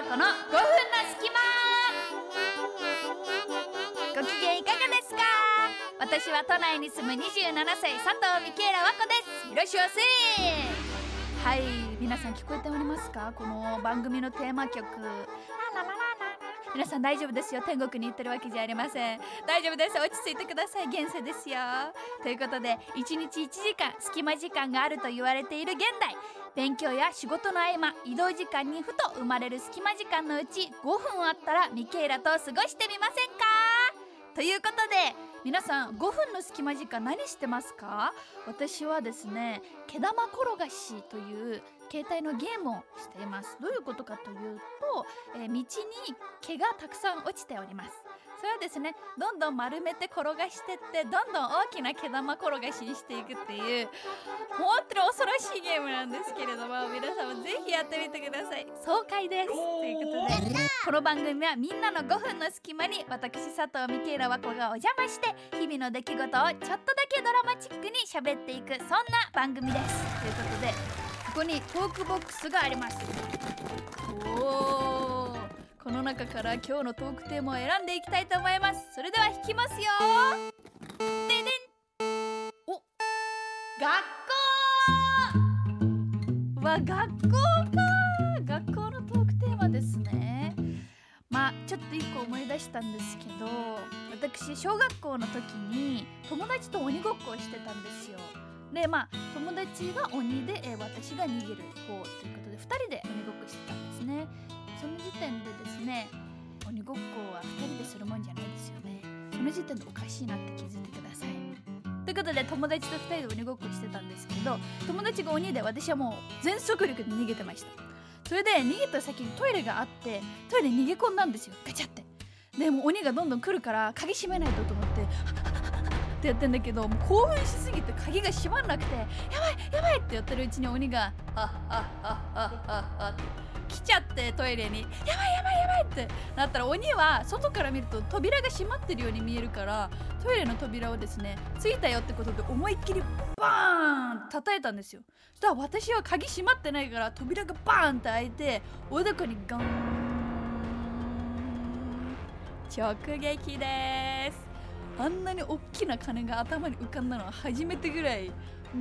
和子の5分の隙間。ご機嫌いかがですか？私は都内に住む27歳佐藤ミケーラ和子です。いらっしゃいませはい皆さん聞こえておりますか？この番組のテーマ曲。皆さん大丈夫ですよ。天国に行ってるわけじゃありません。大丈夫です。落ち着いてください。現世ですよ。ということで1日1時間隙間時間があると言われている現代。勉強や仕事の合間移動時間にふと生まれる隙間時間のうち5分あったらミケイラと過ごしてみませんか？ということで皆さん5分の隙間時間何してますか？私はですね毛玉転がしという携帯のゲームをしています。どういうことかというと、えー道に毛がたくさん落ちております。それをですねどんどん丸めて転がしてってどんどん大きな毛玉転がしにしていくっていう本当に恐ろしいゲームなんですけれども皆さんもぜひやってみてください。爽快です。ということでこの番組はみんなの5分の隙間に私佐藤ミケイラ和子がお邪魔して日々の出来事をちょっとだけドラマチックに喋っていくそんな番組です。ということでここにトークボックスがあります。おー。この中から今日のトークテーマを選んでいきたいと思います。それでは引きますよ。ででん。お。学校。わ学校か。学校のトークテーマですね。まあちょっと一個思い出したんですけど私小学校の時に友達と鬼ごっこをしてたんですよ。でまあ友達が鬼で、えー私が逃げる方ということで2人で鬼ごっこしてたんですね。その時点でですね鬼ごっこは2人でするもんじゃないですよね。その時点でおかしいなって気づいてください。ということで友達と2人で鬼ごっこしてたんですけど友達が鬼で私はもう全速力で逃げてました。それで逃げた先にトイレがあってトイレ逃げ込んだんですよ。ガチャって。でも鬼がどんどん来るから鍵閉めないとと思ってってやってんだけど興奮しすぎて鍵が閉まんなくてやばいやばいってやってるうちに鬼が「ああああああ来ちゃってトイレに「やばいやばいやばい!」ってなったら鬼は外から見ると扉が閉まってるように見えるからトイレの扉をですね着いたよってことで思いっきりバーン叩いたんですよ。そしたら私は鍵閉まってないから扉がバーンって開いておでこにガン。直撃です。あんなに大きな金が頭に浮かんだのは初めてぐらい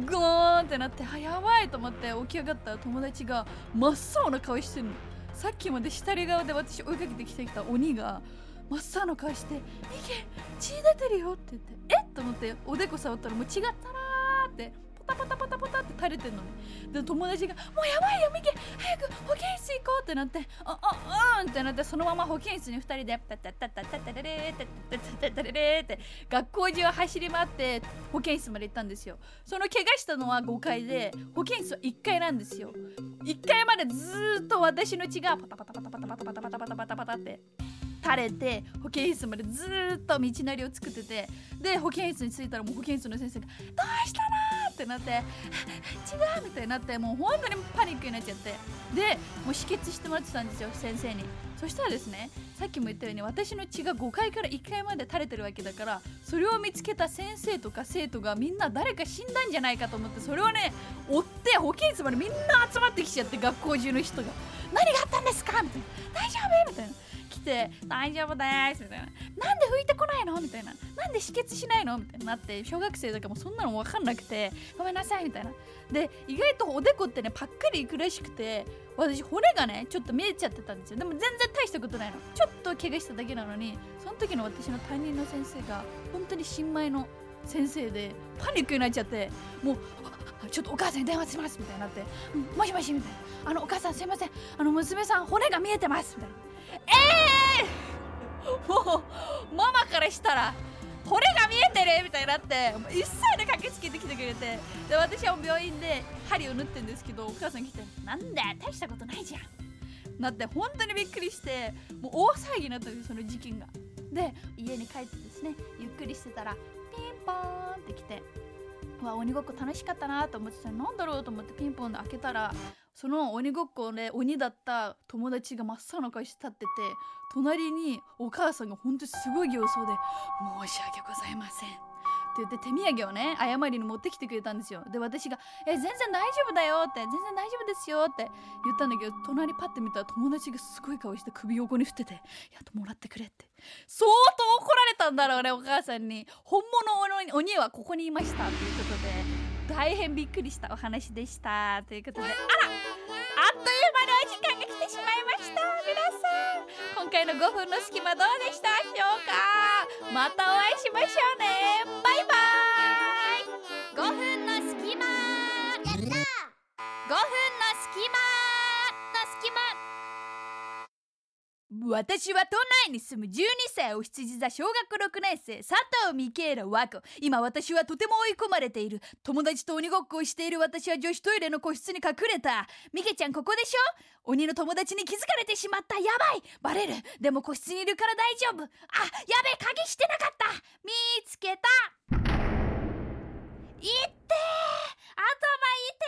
ゴーンってなってあやばいと思って起き上がったら友達が真っ青な顔してるのさっきまで下り側で私追いかけてきてきた鬼が真っ青な顔して「いけ血出てるよ」って言って「えっ?」と思っておでこ触ったらもう血がたなーってタポタポタポタって垂れてんのねで友達が「もうやばいよミケ早く保健室行こう」ってなって「ああうん」ってなってそのまま保健室に2人で「タタタタタタレレタタタタタレレ」って学校中を走り回って保健室まで行ったんですよその怪我したのは5階で保健室は1階なんですよ1階までずーっと私の血がパタパタパタパタパタパタパタパタパタパタって垂れて保健室までずーっと道なりを作っててで保健室に着いたらもう保健室の先生が「どうしたの?」ってなって「違う」みたいになってもう本当にパニックになっちゃって。でもう止血してもらってたんですよ先生に。そしたらですねさっきも言ったように私の血が5階から1階まで垂れてるわけだからそれを見つけた先生とか生徒がみんな誰か死んだんじゃないかと思ってそれをね追って保健室までみんな集まってきちゃって学校中の人が「何があったんですか?」みたいな「大丈夫?」みたいな。て「大丈夫です」みたいな「なんで拭いてこないの?」みたいな「なんで止血しないの?」みたいになって小学生だかもそんなの分かんなくて「ごめんなさい」みたいな。で意外とおでこってねパックリいくらしくて私骨がねちょっと見えちゃってたんですよ。でも全然大したことないの。ちょっと怪我しただけなのにその時の私の担任の先生が本当に新米の先生でパニックになっちゃってもうちょっとお母さんに電話しますみたいになって「うんもしもし」みたいな「あのお母さんすいません。あの娘さん骨が見えてます」みたいな。ええー、もうママからしたら骨が見えてるみたいになって一切で駆けつけてきてくれてで私は病院で針を縫ってんですけどお母さん来て「なんだ大したことないじゃん」なって本当にびっくりしてもう大騒ぎになったんですその事件が。で家に帰ってですねゆっくりしてたらピンポーンって来てわ鬼ごっこ楽しかったなと思ってたらなんだろうと思ってピンポンで開けたらその鬼ごっこで鬼だった友達が真っ青な顔して立ってて隣にお母さんが本当にすごい形相で「申し訳ございません」って言って手土産をね謝りに持ってきてくれたんですよ。で私が「え全然大丈夫だよ」って「全然大丈夫ですよ」って言ったんだけど隣パッて見たら友達がすごい顔して首横に振ってて「やっともらってくれ」って。相当怒られたんだろうねお母さんに。本物の鬼はここにいましたということで大変びっくりしたお話でしたということで。あらあっという間にお時間が来てしまいました。皆さん今回の5分の隙間どうでした？でしょうかまたお会いしましょうね。バイバイ。5分の隙間。やった5分の隙間。私は都内に住む12歳お羊座小学6年生佐藤ミケーラ和子今私はとても追い込まれている。友達と鬼ごっこをしている私は女子トイレの個室に隠れた。ミケちゃんここでしょ？鬼の友達に気づかれてしまった。やばい！バレる。でも個室にいるから大丈夫。あやべえ鍵してなかった。見つけた。いって頭いて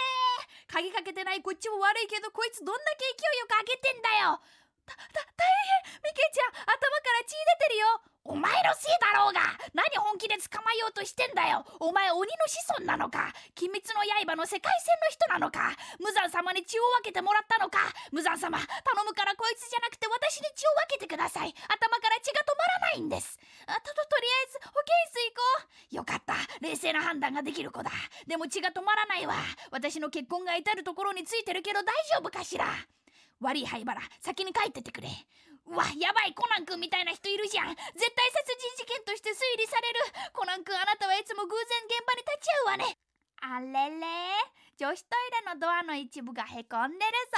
鍵かけてないこっちも悪いけどこいつどんだけ勢いよく開けてんだよ。た、た、大変！ミケちゃん頭から血出てるよ！お前のせいだろうが！何本気で捕まえようとしてんだよ！お前鬼の子孫なのか？鬼滅の刃の世界線の人なのか？無惨様に血を分けてもらったのか？無惨様頼むからこいつじゃなくて私に血を分けてください。頭から血が止まらないんです。あとととりあえず保健室行こう。よかった。冷静な判断ができる子だ。でも血が止まらないわ。私の結婚が至るところについてるけど大丈夫かしら？悪い灰原先に帰っててくれ。うわやばいコナン君みたいな人いるじゃん。絶対殺人事件として推理される。コナン君あなたはいつも偶然現場に立ち会うわね。あれれ。女子トイレのドアの一部がへこんでるぞ。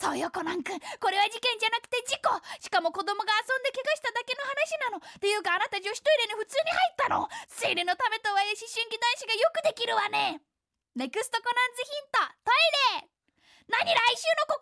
そうよコナン君。これは事件じゃなくて事故。しかも子供が遊んで怪我しただけの話なの。っていうかあなた女子トイレに普通に入ったの。生理のためとはいえ思春期男子がよくできるわね。ネクストコナンズヒント。トイレ。何来週のこ